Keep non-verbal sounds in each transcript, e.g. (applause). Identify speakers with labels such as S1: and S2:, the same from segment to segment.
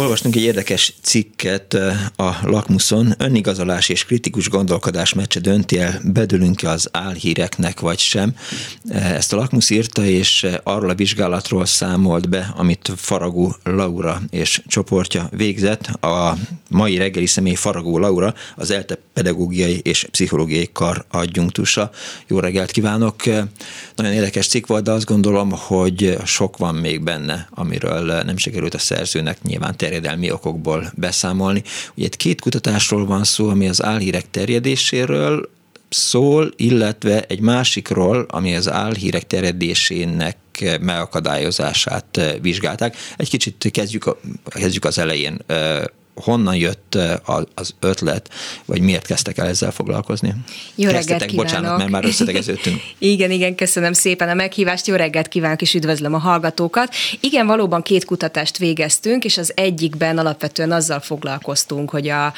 S1: Olvastunk egy érdekes cikket a Lakmuszon. Önigazolás és kritikus gondolkodás meccse dönti el, bedülünk-e az álhíreknek vagy sem. Ezt a Lakmusz írta, és arról a vizsgálatról számolt be, amit Faragó Laura és csoportja végzett. A mai reggeli személy Faragó Laura, az ELTE pedagógiai és pszichológiai kar adjunktusa. Jó reggelt kívánok! Nagyon érdekes cikk volt, de azt gondolom, hogy sok van még benne, amiről nem sikerült a szerzőnek nyilván terjedelmi okokból beszámolni. Ugye itt két kutatásról van szó, ami az álhírek terjedéséről szól, illetve egy másikról, ami az álhírek terjedésének megakadályozását vizsgálták. Egy kicsit kezdjük, kezdjük az elején honnan jött az ötlet, vagy miért kezdtek el ezzel foglalkozni?
S2: Jó reggelt kívánok.
S1: bocsánat, mert már összetegeződtünk. (laughs)
S2: igen, igen, köszönöm szépen a meghívást, jó reggelt kívánok, és üdvözlöm a hallgatókat. Igen, valóban két kutatást végeztünk, és az egyikben alapvetően azzal foglalkoztunk, hogy a,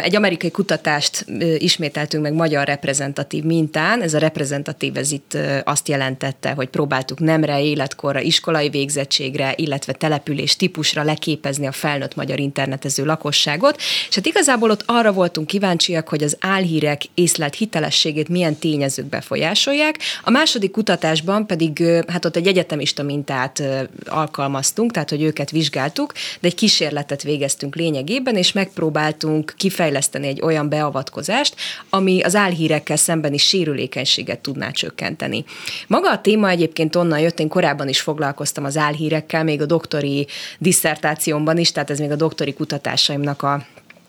S2: egy amerikai kutatást ismételtünk meg magyar reprezentatív mintán. Ez a reprezentatív, ez itt azt jelentette, hogy próbáltuk nemre, életkorra, iskolai végzettségre, illetve település típusra leképezni a felnőtt magyar internetező lakosságot, és hát igazából ott arra voltunk kíváncsiak, hogy az álhírek észlelt hitelességét milyen tényezők befolyásolják. A második kutatásban pedig hát ott egy egyetemista mintát alkalmaztunk, tehát hogy őket vizsgáltuk, de egy kísérletet végeztünk lényegében, és megpróbáltunk kifejleszteni egy olyan beavatkozást, ami az álhírekkel szembeni sérülékenységet tudná csökkenteni. Maga a téma egyébként onnan jött, én korábban is foglalkoztam az álhírekkel, még a doktori disszertációmban is, tehát ez még a doktori kutatás kutatásaimnak a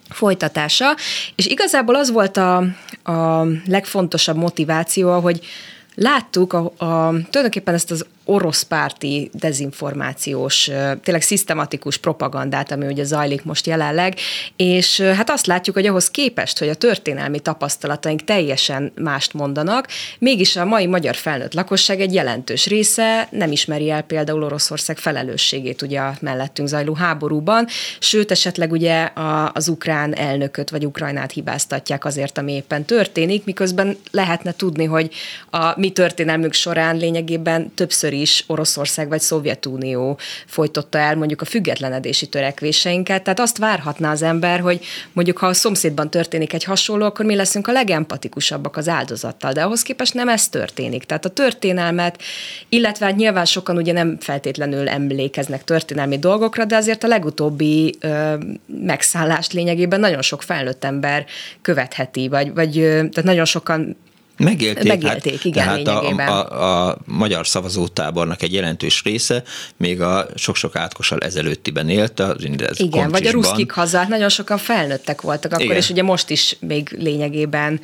S2: folytatása, és igazából az volt a, a legfontosabb motiváció, hogy láttuk a, a, tulajdonképpen ezt az orosz párti dezinformációs, tényleg szisztematikus propagandát, ami ugye zajlik most jelenleg, és hát azt látjuk, hogy ahhoz képest, hogy a történelmi tapasztalataink teljesen mást mondanak, mégis a mai magyar felnőtt lakosság egy jelentős része nem ismeri el például Oroszország felelősségét ugye a mellettünk zajló háborúban, sőt esetleg ugye az ukrán elnököt vagy Ukrajnát hibáztatják azért, ami éppen történik, miközben lehetne tudni, hogy a mi történelmünk során lényegében többször is Oroszország vagy Szovjetunió folytotta el mondjuk a függetlenedési törekvéseinket. Tehát azt várhatná az ember, hogy mondjuk ha a szomszédban történik egy hasonló, akkor mi leszünk a legempatikusabbak az áldozattal, de ahhoz képest nem ez történik. Tehát a történelmet, illetve hát nyilván sokan ugye nem feltétlenül emlékeznek történelmi dolgokra, de azért a legutóbbi ö, megszállást lényegében nagyon sok felnőtt ember követheti, vagy, vagy tehát nagyon sokan
S1: Megélték,
S2: Megélték hát, igen,
S1: tehát a, a, a magyar szavazótábornak egy jelentős része még a sok-sok átkossal ezelőttiben élt. Az
S2: igen, vagy a ruszkik hazák, nagyon sokan felnőttek voltak akkor, igen. és ugye most is még lényegében,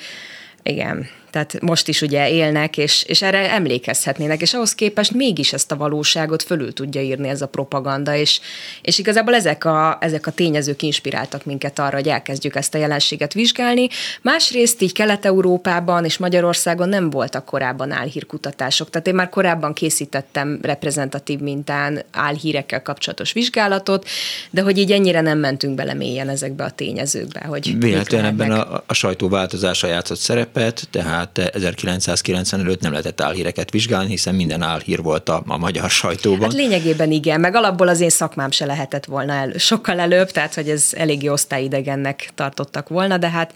S2: igen tehát most is ugye élnek, és, és erre emlékezhetnének, és ahhoz képest mégis ezt a valóságot fölül tudja írni ez a propaganda, és, és igazából ezek a, ezek a tényezők inspiráltak minket arra, hogy elkezdjük ezt a jelenséget vizsgálni. Másrészt így Kelet-Európában és Magyarországon nem voltak korábban álhírkutatások, tehát én már korábban készítettem reprezentatív mintán álhírekkel kapcsolatos vizsgálatot, de hogy így ennyire nem mentünk bele mélyen ezekbe a tényezőkbe. Hogy
S1: Véletlenül ebben a, a sajtó változása játszott szerepet, tehát tehát 1990 előtt nem lehetett álhíreket vizsgálni, hiszen minden álhír volt a, a magyar sajtóban. Hát
S2: lényegében igen, meg alapból az én szakmám se lehetett volna el, sokkal előbb, tehát hogy ez eléggé osztályidegennek tartottak volna, de hát,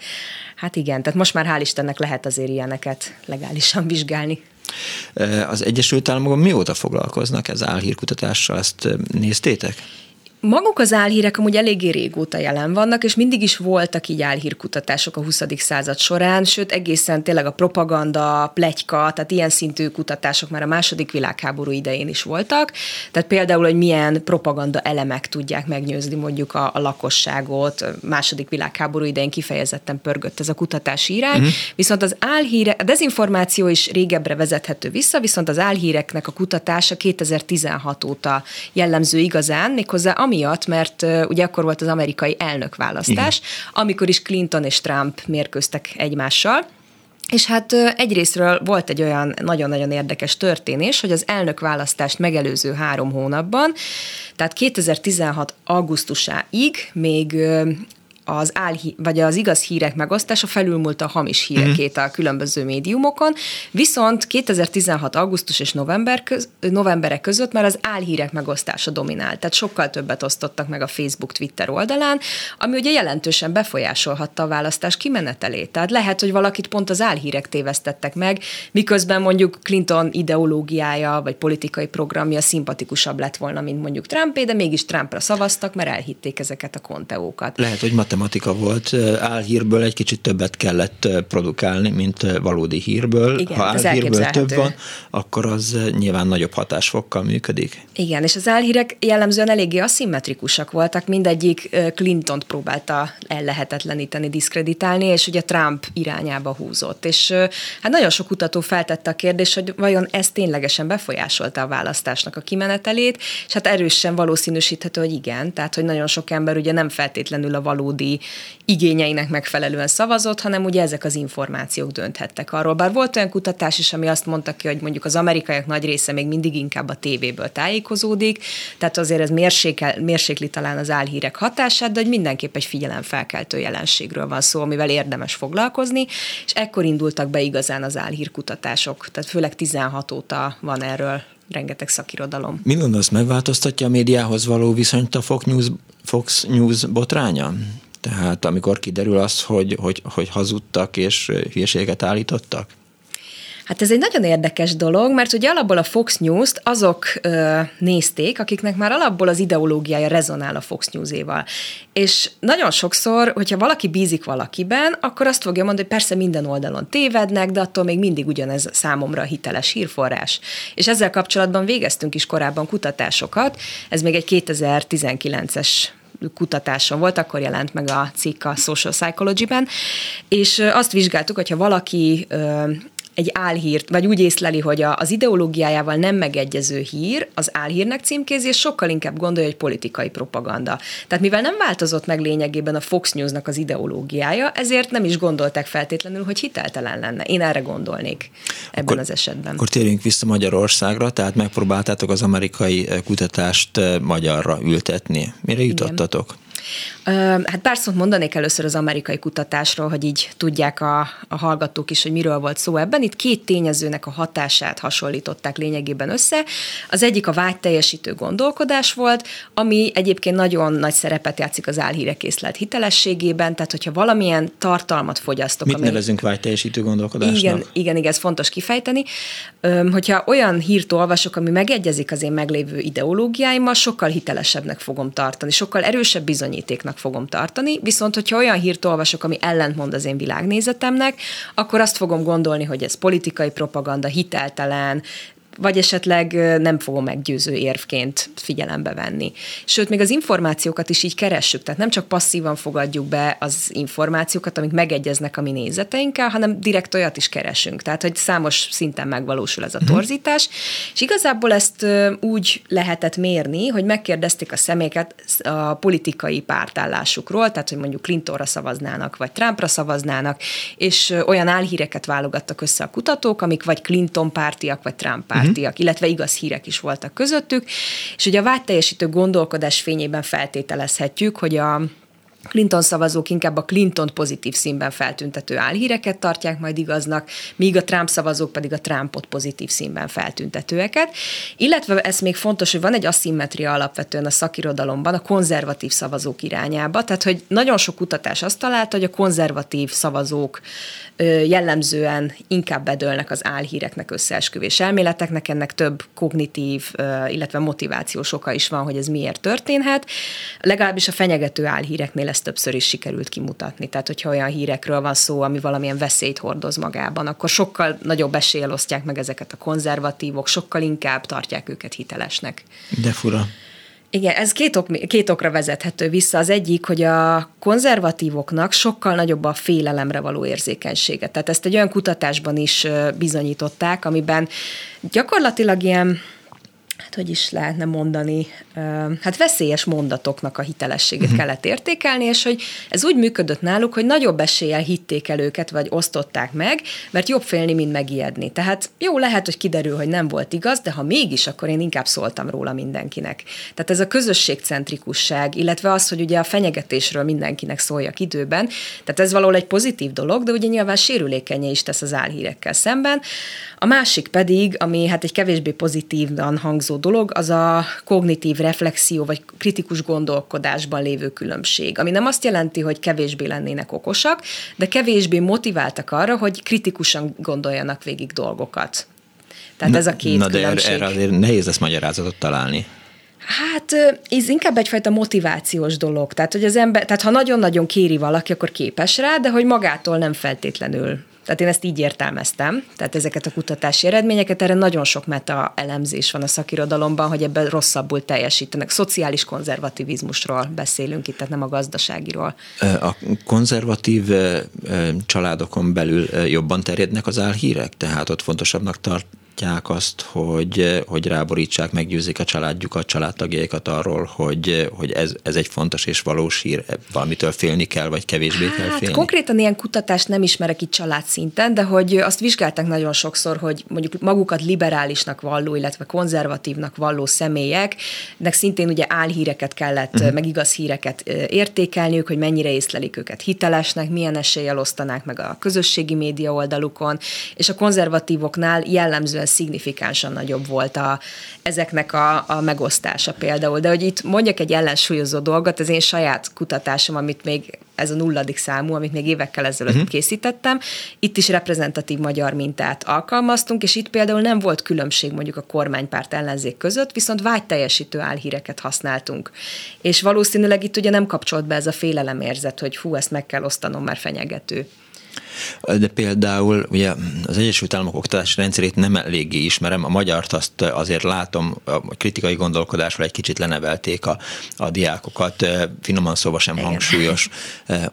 S2: hát igen, tehát most már hál' Istennek lehet azért ilyeneket legálisan vizsgálni.
S1: Az Egyesült Államokban mióta foglalkoznak ez álhírkutatással, ezt néztétek?
S2: Maguk az álhírek amúgy eléggé régóta jelen vannak, és mindig is voltak így álhírkutatások a 20. század során, sőt egészen tényleg a propaganda, plegyka, tehát ilyen szintű kutatások már a második világháború idején is voltak. Tehát például, hogy milyen propaganda elemek tudják megnyőzni mondjuk a, a lakosságot, második világháború idején kifejezetten pörgött ez a kutatási irány, uh-huh. viszont az álhíre, a dezinformáció is régebbre vezethető vissza, viszont az álhíreknek a kutatása 2016 óta jellemző igazán, méghozzá amiatt, mert ugye akkor volt az amerikai elnökválasztás, Igen. amikor is Clinton és Trump mérkőztek egymással, És hát egyrésztről volt egy olyan nagyon-nagyon érdekes történés, hogy az elnökválasztást megelőző három hónapban, tehát 2016 augusztusáig még az álhí, vagy az igaz hírek megosztása felülmúlt a hamis hírekét a különböző médiumokon, viszont 2016. augusztus és november köz, novemberek között már az álhírek megosztása dominált, tehát sokkal többet osztottak meg a Facebook, Twitter oldalán, ami ugye jelentősen befolyásolhatta a választás kimenetelét. Tehát lehet, hogy valakit pont az álhírek tévesztettek meg, miközben mondjuk Clinton ideológiája vagy politikai programja szimpatikusabb lett volna, mint mondjuk Trumpé, de mégis Trumpra szavaztak, mert elhitték ezeket a konteókat.
S1: Lehet, hogy matematika volt, álhírből egy kicsit többet kellett produkálni, mint valódi hírből.
S2: Igen,
S1: ha álhírből több van, akkor az nyilván nagyobb hatásfokkal működik.
S2: Igen, és az álhírek jellemzően eléggé aszimmetrikusak voltak, mindegyik Clinton-t próbálta ellehetetleníteni, diszkreditálni, és ugye Trump irányába húzott. És hát nagyon sok kutató feltette a kérdést, hogy vajon ez ténylegesen befolyásolta a választásnak a kimenetelét, és hát erősen valószínűsíthető, hogy igen, tehát hogy nagyon sok ember ugye nem feltétlenül a valódi valódi igényeinek megfelelően szavazott, hanem ugye ezek az információk dönthettek arról. Bár volt olyan kutatás is, ami azt mondta ki, hogy mondjuk az amerikaiak nagy része még mindig inkább a tévéből tájékozódik, tehát azért ez mérsékel, mérsékli talán az álhírek hatását, de hogy mindenképp egy figyelemfelkeltő jelenségről van szó, amivel érdemes foglalkozni, és ekkor indultak be igazán az álhírkutatások, tehát főleg 16 óta van erről rengeteg szakirodalom.
S1: Mi gondolsz, megváltoztatja a médiához való viszonyt a Fox News, Fox News botránya? Tehát amikor kiderül az, hogy, hogy, hogy hazudtak és hülyeséget állítottak?
S2: Hát ez egy nagyon érdekes dolog, mert ugye alapból a Fox News-t azok ö, nézték, akiknek már alapból az ideológiája rezonál a Fox News-éval. És nagyon sokszor, hogyha valaki bízik valakiben, akkor azt fogja mondani, hogy persze minden oldalon tévednek, de attól még mindig ugyanez számomra a hiteles hírforrás. És ezzel kapcsolatban végeztünk is korábban kutatásokat, ez még egy 2019-es kutatáson volt, akkor jelent meg a cikk a Social Psychology-ben, és azt vizsgáltuk, hogyha valaki egy álhírt, vagy úgy észleli, hogy a, az ideológiájával nem megegyező hír, az álhírnek címkézi, és sokkal inkább gondolja, hogy politikai propaganda. Tehát mivel nem változott meg lényegében a Fox News-nak az ideológiája, ezért nem is gondolták feltétlenül, hogy hiteltelen lenne. Én erre gondolnék ebben akkor, az esetben.
S1: Akkor térjünk vissza Magyarországra, tehát megpróbáltátok az amerikai kutatást magyarra ültetni. Mire jutottatok? Igen.
S2: Hát pár szót mondanék először az amerikai kutatásról, hogy így tudják a, a hallgatók is, hogy miről volt szó ebben. Itt két tényezőnek a hatását hasonlították lényegében össze. Az egyik a vágyteljesítő gondolkodás volt, ami egyébként nagyon nagy szerepet játszik az álhírek észlelt hitelességében, tehát hogyha valamilyen tartalmat fogyasztok.
S1: Mit ami... nevezünk vágyteljesítő gondolkodásnak?
S2: Igen, igen, igen, ez fontos kifejteni. Hogyha olyan hírt olvasok, ami megegyezik az én meglévő ideológiáimmal, sokkal hitelesebbnek fogom tartani, sokkal erősebb bizonyítéknak fogom tartani, viszont hogyha olyan hírt olvasok, ami ellentmond az én világnézetemnek, akkor azt fogom gondolni, hogy ez politikai propaganda, hiteltelen, vagy esetleg nem fogom meggyőző érvként figyelembe venni. Sőt, még az információkat is így keressük, tehát nem csak passzívan fogadjuk be az információkat, amik megegyeznek a mi nézeteinkkel, hanem direkt olyat is keresünk. Tehát, hogy számos szinten megvalósul ez a mhm. torzítás. És igazából ezt úgy lehetett mérni, hogy megkérdezték a személyeket a politikai pártállásukról, tehát, hogy mondjuk Clintonra szavaznának, vagy Trumpra szavaznának, és olyan álhíreket válogattak össze a kutatók, amik vagy Clinton pártiak, vagy Trump pártiak pártiak, illetve igaz hírek is voltak közöttük, és ugye a vágyteljesítő gondolkodás fényében feltételezhetjük, hogy a Clinton szavazók inkább a Clinton pozitív színben feltüntető álhíreket tartják majd igaznak, míg a Trump szavazók pedig a Trumpot pozitív színben feltüntetőeket. Illetve ez még fontos, hogy van egy aszimmetria alapvetően a szakirodalomban a konzervatív szavazók irányába, tehát hogy nagyon sok kutatás azt találta, hogy a konzervatív szavazók jellemzően inkább bedőlnek az álhíreknek, összeesküvés elméleteknek, ennek több kognitív, illetve motivációs oka is van, hogy ez miért történhet. Legalábbis a fenyegető álhíreknél ezt többször is sikerült kimutatni. Tehát, hogyha olyan hírekről van szó, ami valamilyen veszélyt hordoz magában, akkor sokkal nagyobb eséllyel osztják meg ezeket a konzervatívok, sokkal inkább tartják őket hitelesnek.
S1: De fura.
S2: Igen, ez két, ok, két okra vezethető vissza. Az egyik, hogy a konzervatívoknak sokkal nagyobb a félelemre való érzékenysége. Tehát ezt egy olyan kutatásban is bizonyították, amiben gyakorlatilag ilyen hát hogy is lehetne mondani, hát veszélyes mondatoknak a hitelességét uh-huh. kellett értékelni, és hogy ez úgy működött náluk, hogy nagyobb eséllyel hitték el őket, vagy osztották meg, mert jobb félni, mint megijedni. Tehát jó, lehet, hogy kiderül, hogy nem volt igaz, de ha mégis, akkor én inkább szóltam róla mindenkinek. Tehát ez a közösségcentrikusság, illetve az, hogy ugye a fenyegetésről mindenkinek szóljak időben, tehát ez valahol egy pozitív dolog, de ugye nyilván sérülékenyé is tesz az álhírekkel szemben. A másik pedig, ami hát egy kevésbé pozitívan hangzó dolog, az a kognitív reflexió vagy kritikus gondolkodásban lévő különbség, ami nem azt jelenti, hogy kevésbé lennének okosak, de kevésbé motiváltak arra, hogy kritikusan gondoljanak végig dolgokat. Tehát na, ez a két
S1: na
S2: de
S1: különbség. erre azért nehéz lesz magyarázatot találni.
S2: Hát ez inkább egyfajta motivációs dolog. Tehát, hogy az ember, tehát ha nagyon-nagyon kéri valaki, akkor képes rá, de hogy magától nem feltétlenül tehát én ezt így értelmeztem, tehát ezeket a kutatási eredményeket, erre nagyon sok meta elemzés van a szakirodalomban, hogy ebben rosszabbul teljesítenek. Szociális konzervativizmusról beszélünk itt, tehát nem a gazdaságiról.
S1: A konzervatív családokon belül jobban terjednek az álhírek, tehát ott fontosabbnak tart látják azt, hogy, hogy ráborítsák, meggyőzik a családjukat, családtagjaikat arról, hogy, hogy ez, ez egy fontos és valós hír, valamitől félni kell, vagy kevésbé hát, kell félni?
S2: Konkrétan ilyen kutatást nem ismerek itt családszinten, de hogy azt vizsgálták nagyon sokszor, hogy mondjuk magukat liberálisnak valló, illetve konzervatívnak valló személyeknek szintén ugye álhíreket kellett, uh-huh. meg igaz híreket értékelniük, hogy mennyire észlelik őket hitelesnek, milyen eséllyel osztanák meg a közösségi média oldalukon, és a konzervatívoknál jellemzően szignifikánsan nagyobb volt a, ezeknek a, a megosztása például. De hogy itt mondjak egy ellensúlyozó dolgot, az én saját kutatásom, amit még ez a nulladik számú, amit még évekkel ezelőtt uh-huh. készítettem. Itt is reprezentatív magyar mintát alkalmaztunk, és itt például nem volt különbség mondjuk a kormánypárt ellenzék között, viszont vágyteljesítő álhíreket használtunk. És valószínűleg itt ugye nem kapcsolt be ez a félelemérzet, hogy hú, ezt meg kell osztanom, mert fenyegető.
S1: De például ugye az Egyesült Államok oktatási rendszerét nem eléggé ismerem, a magyart azt azért látom, a kritikai gondolkodásról egy kicsit lenevelték a, a diákokat, finoman szóval sem Igen. hangsúlyos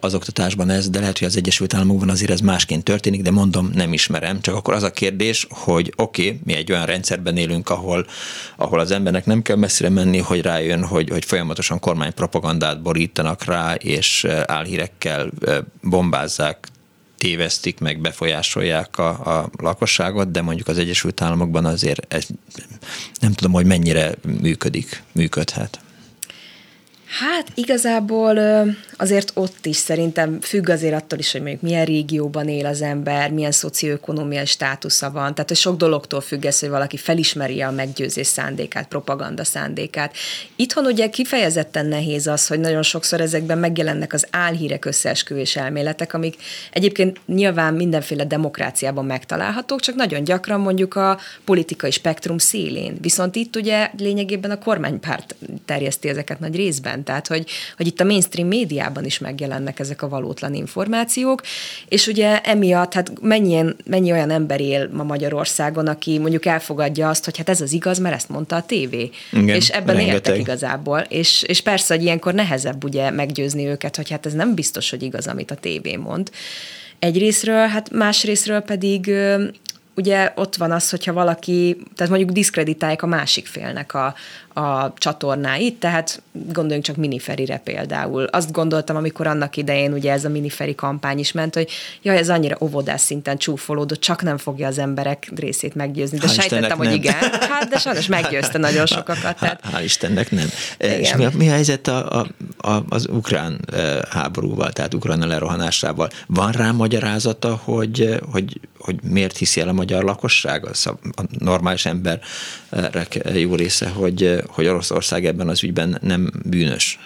S1: az oktatásban ez, de lehet, hogy az Egyesült Államokban azért ez másként történik, de mondom, nem ismerem. Csak akkor az a kérdés, hogy oké, okay, mi egy olyan rendszerben élünk, ahol, ahol az embernek nem kell messzire menni, hogy rájön, hogy, hogy folyamatosan kormánypropagandát borítanak rá, és álhírekkel bombázzák tévesztik, meg befolyásolják a, a lakosságot, de mondjuk az Egyesült Államokban azért ez, nem tudom, hogy mennyire működik, működhet.
S2: Hát igazából azért ott is szerintem függ azért attól is, hogy mondjuk milyen régióban él az ember, milyen szocioekonomiai státusza van. Tehát hogy sok dologtól függ ez, hogy valaki felismeri a meggyőzés szándékát, propaganda szándékát. Itthon ugye kifejezetten nehéz az, hogy nagyon sokszor ezekben megjelennek az álhírek összeesküvés elméletek, amik egyébként nyilván mindenféle demokráciában megtalálhatók, csak nagyon gyakran mondjuk a politikai spektrum szélén. Viszont itt ugye lényegében a kormánypárt terjeszti ezeket nagy részben. Tehát, hogy, hogy itt a mainstream médiában is megjelennek ezek a valótlan információk, és ugye emiatt, hát mennyien, mennyi olyan ember él ma Magyarországon, aki mondjuk elfogadja azt, hogy hát ez az igaz, mert ezt mondta a tévé. Igen, és ebben rengeteg. éltek igazából. És, és persze, hogy ilyenkor nehezebb ugye meggyőzni őket, hogy hát ez nem biztos, hogy igaz, amit a tévé mond egyrésztről, hát másrésztről pedig ugye ott van az, hogyha valaki, tehát mondjuk diszkreditálják a másik félnek a, a csatornáit, tehát gondoljunk csak Miniferire például. Azt gondoltam, amikor annak idején ugye ez a Miniferi kampány is ment, hogy jaj, ez annyira óvodás szinten csúfolódott, csak nem fogja az emberek részét meggyőzni. De Hál sejtettem, hogy nem. igen. Hát, de sajnos meggyőzte nagyon sokakat. Tehát...
S1: Hál' Istennek nem. Igen. És mi a, mi a helyzet a, a, a, az ukrán háborúval, tehát ukrán lerohanásával? Van rá magyarázata, hogy, hogy, hogy miért hiszi el a magyar lakosság, az a normális emberek jó része, hogy, hogy Oroszország ebben az ügyben nem bűnös.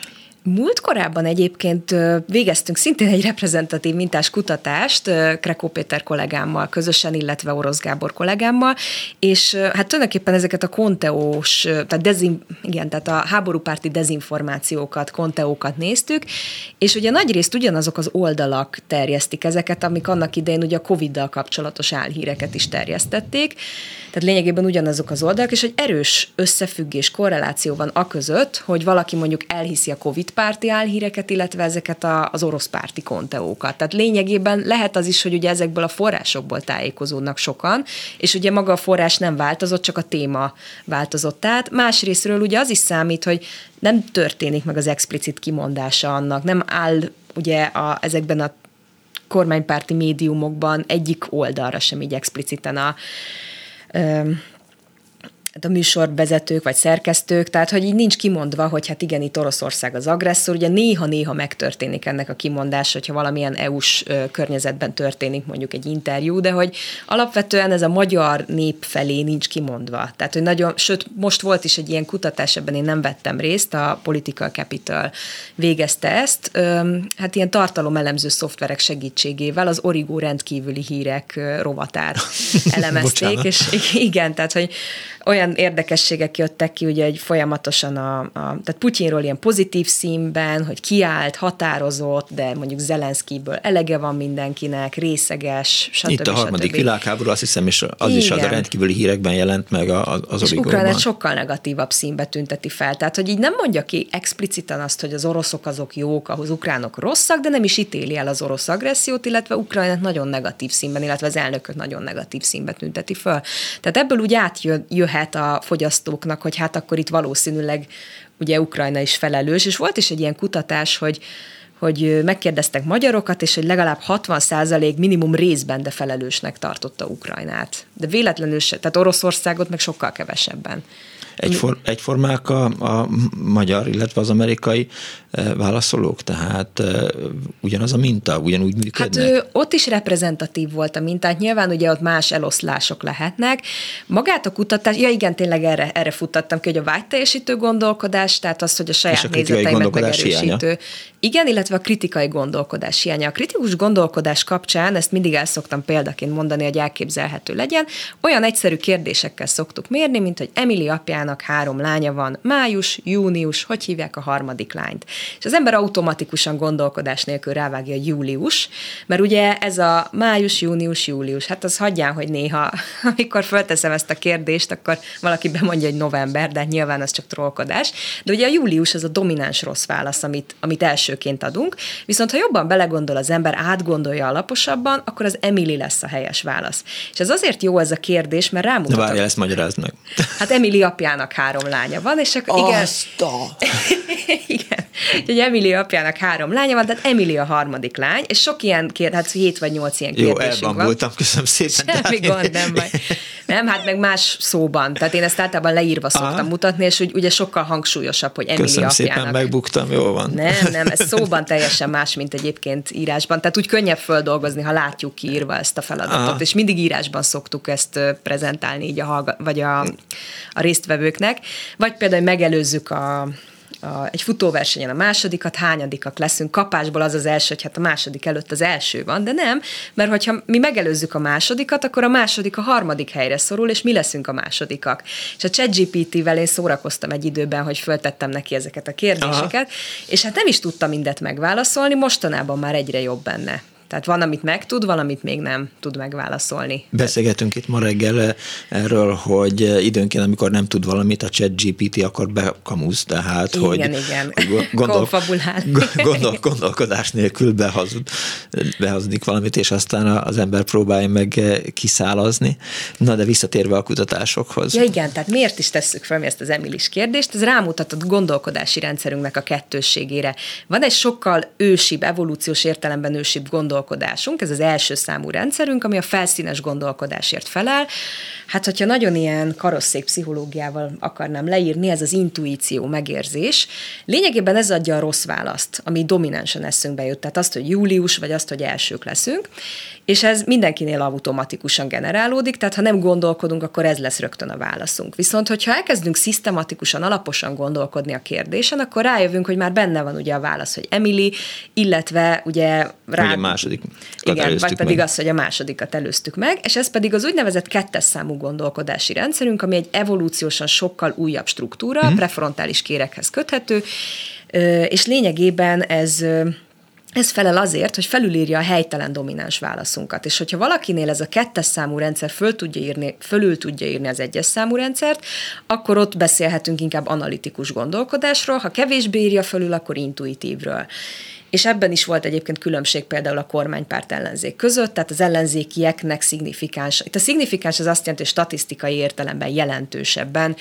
S2: Múlt korábban egyébként végeztünk szintén egy reprezentatív mintás kutatást Krekó Péter kollégámmal közösen, illetve Orosz Gábor kollégámmal, és hát tulajdonképpen ezeket a konteós, tehát, dezin, igen, tehát a háborúpárti dezinformációkat, konteókat néztük, és ugye nagyrészt ugyanazok az oldalak terjesztik ezeket, amik annak idején ugye a Covid-dal kapcsolatos álhíreket is terjesztették, tehát lényegében ugyanazok az oldalak, és egy erős összefüggés, korreláció van a között, hogy valaki mondjuk elhiszi a Covid párti álhíreket, illetve ezeket a, az orosz párti konteókat. Tehát lényegében lehet az is, hogy ugye ezekből a forrásokból tájékozódnak sokan, és ugye maga a forrás nem változott, csak a téma változott. Tehát másrésztről ugye az is számít, hogy nem történik meg az explicit kimondása annak, nem áll ugye a, ezekben a kormánypárti médiumokban egyik oldalra sem így expliciten a, a műsorvezetők vagy szerkesztők, tehát hogy így nincs kimondva, hogy hát igen, itt Oroszország az agresszor, ugye néha-néha megtörténik ennek a kimondás, hogyha valamilyen EU-s környezetben történik mondjuk egy interjú, de hogy alapvetően ez a magyar nép felé nincs kimondva. Tehát, hogy nagyon, sőt, most volt is egy ilyen kutatás, ebben én nem vettem részt, a Political Capital végezte ezt, hát ilyen tartalomelemző szoftverek segítségével az Origo rendkívüli hírek rovatár (laughs) elemezték, és igen, tehát, hogy olyan érdekességek jöttek ki, ugye, hogy folyamatosan a, a tehát Putyinról ilyen pozitív színben, hogy kiállt, határozott, de mondjuk Zelenszkiből elege van mindenkinek, részeges, stb.
S1: Itt a harmadik stb. világháború, azt hiszem, és az Igen. is az a rendkívüli hírekben jelent meg az
S2: És Ukrajnát sokkal negatívabb színbe tünteti fel. Tehát, hogy így nem mondja ki expliciten azt, hogy az oroszok azok jók, ahhoz ukránok rosszak, de nem is ítéli el az orosz agressziót, illetve Ukrajnát nagyon negatív színben, illetve az elnököt nagyon negatív színbe tünteti föl. Tehát ebből úgy átjöhet lehet a fogyasztóknak, hogy hát akkor itt valószínűleg ugye Ukrajna is felelős, és volt is egy ilyen kutatás, hogy hogy megkérdeztek magyarokat, és hogy legalább 60% minimum részben, de felelősnek tartotta Ukrajnát. De véletlenül se, tehát Oroszországot meg sokkal kevesebben.
S1: Egyfor, egyformák a, a magyar, illetve az amerikai e, válaszolók, tehát e, ugyanaz a minta, ugyanúgy működnek?
S2: Hát ő, ott is reprezentatív volt a mintát, nyilván ugye ott más eloszlások lehetnek. Magát a kutatás, ja igen, tényleg erre, erre futtattam ki, hogy a vágyteljesítő gondolkodás, tehát az, hogy a saját a nézeteimet megerősítő. Hiánya. Igen, illetve a kritikai gondolkodás hiánya. A kritikus gondolkodás kapcsán, ezt mindig el szoktam példaként mondani, hogy elképzelhető legyen, olyan egyszerű kérdésekkel szoktuk mérni, mint hogy Emily apján anyukának három lánya van, május, június, hogy hívják a harmadik lányt. És az ember automatikusan gondolkodás nélkül rávágja július, mert ugye ez a május, június, július, hát az hagyján, hogy néha, (laughs) amikor fölteszem ezt a kérdést, akkor valaki bemondja, hogy november, de hát nyilván az csak trollkodás. De ugye a július az a domináns rossz válasz, amit, amit elsőként adunk, viszont ha jobban belegondol az ember, átgondolja alaposabban, akkor az Emily lesz a helyes válasz. És ez azért jó ez a kérdés, mert rámutat.
S1: Várja, ezt magyarázd meg.
S2: Hát Emily apján apjának három lánya van, és akkor igen.
S1: Azt a... (laughs)
S2: igen. Úgyhogy Emily apjának három lánya van, tehát Emily a harmadik lány, és sok ilyen kérdés, hát hét vagy nyolc ilyen kérdésünk
S1: Jó, elbambultam, köszönöm szépen.
S2: Semmi gond, nem baj. Nem, hát meg más szóban. Tehát én ezt általában leírva szoktam Aha. mutatni, és úgy, ugye sokkal hangsúlyosabb, hogy Emily
S1: Köszönöm
S2: apjának.
S1: szépen, megbuktam, jó van.
S2: Nem, nem, ez (laughs) szóban teljesen más, mint egyébként írásban. Tehát úgy könnyebb földolgozni, ha látjuk kiírva ezt a feladatot, Aha. és mindig írásban szoktuk ezt prezentálni így a, hallga- vagy a, a résztvevőknek. Vagy például megelőzzük a a, egy futóversenyen a másodikat, hányadikak leszünk, kapásból az az első, hogy hát a második előtt az első van, de nem, mert hogyha mi megelőzzük a másodikat, akkor a második a harmadik helyre szorul, és mi leszünk a másodikak. És a ChatGPT-vel én szórakoztam egy időben, hogy föltettem neki ezeket a kérdéseket, Aha. és hát nem is tudta mindet megválaszolni, mostanában már egyre jobb benne. Tehát van, amit megtud, valamit még nem tud megválaszolni.
S1: Beszélgetünk itt ma reggel erről, hogy időnként, amikor nem tud valamit, a chat GPT akkor bekamúz, tehát
S2: igen,
S1: hogy,
S2: igen.
S1: gondol, gondol, gondolkodás nélkül behazud, behazudik valamit, és aztán az ember próbálja meg kiszálazni. Na, de visszatérve a kutatásokhoz.
S2: Ja igen, tehát miért is tesszük fel ezt az Emilis kérdést? Ez rámutatott gondolkodási rendszerünknek a kettősségére. Van egy sokkal ősibb, evolúciós értelemben ősibb gondolkodás, gondolkodásunk, ez az első számú rendszerünk, ami a felszínes gondolkodásért felel. Hát, hogyha nagyon ilyen karosszék pszichológiával akarnám leírni, ez az intuíció, megérzés. Lényegében ez adja a rossz választ, ami dominánsan eszünkbe jött, tehát azt, hogy július, vagy azt, hogy elsők leszünk, és ez mindenkinél automatikusan generálódik, tehát ha nem gondolkodunk, akkor ez lesz rögtön a válaszunk. Viszont, hogyha elkezdünk szisztematikusan, alaposan gondolkodni a kérdésen, akkor rájövünk, hogy már benne van ugye a válasz, hogy Emily, illetve ugye
S1: rá... Ugye második.
S2: Igen, vagy pedig meg. az, hogy a másodikat előztük meg, és ez pedig az úgynevezett kettes számú gondolkodási rendszerünk, ami egy evolúciósan sokkal újabb struktúra, mm. prefrontális kérekhez köthető, és lényegében ez ez felel azért, hogy felülírja a helytelen domináns válaszunkat. És hogyha valakinél ez a kettes számú rendszer föl tudja írni, fölül tudja írni az egyes számú rendszert, akkor ott beszélhetünk inkább analitikus gondolkodásról, ha kevésbé írja fölül, akkor intuitívről. És ebben is volt egyébként különbség például a kormánypárt ellenzék között, tehát az ellenzékieknek szignifikáns. Itt a szignifikáns az azt jelenti, hogy statisztikai értelemben jelentősebben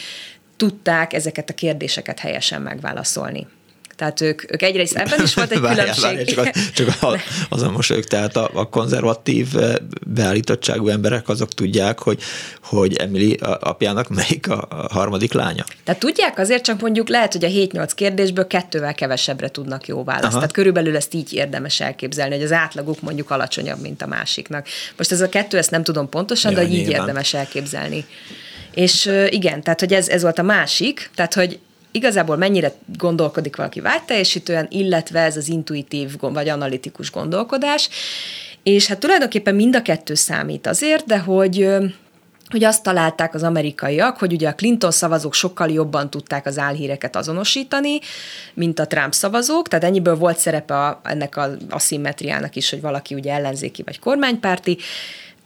S2: tudták ezeket a kérdéseket helyesen megválaszolni. Tehát ők, ők egyrészt ebben is volt egy (laughs) várjál, különbség. Várjál,
S1: csak, a, csak a, (laughs) azon ők, tehát a, a konzervatív eh, beállítottságú emberek azok tudják, hogy, hogy Emily apjának melyik a, a harmadik lánya.
S2: Tehát tudják azért, csak mondjuk lehet, hogy a 7-8 kérdésből kettővel kevesebbre tudnak jó választ. Aha. Tehát körülbelül ezt így érdemes elképzelni, hogy az átlaguk mondjuk alacsonyabb, mint a másiknak. Most ez a kettő, ezt nem tudom pontosan, ja, de így nyilván. érdemes elképzelni. És igen, tehát hogy ez, ez volt a másik, tehát hogy igazából mennyire gondolkodik valaki vágyteljesítően, illetve ez az intuitív vagy analitikus gondolkodás. És hát tulajdonképpen mind a kettő számít azért, de hogy hogy azt találták az amerikaiak, hogy ugye a Clinton szavazók sokkal jobban tudták az álhíreket azonosítani, mint a Trump szavazók, tehát ennyiből volt szerepe a, ennek az aszimmetriának is, hogy valaki ugye ellenzéki vagy kormánypárti,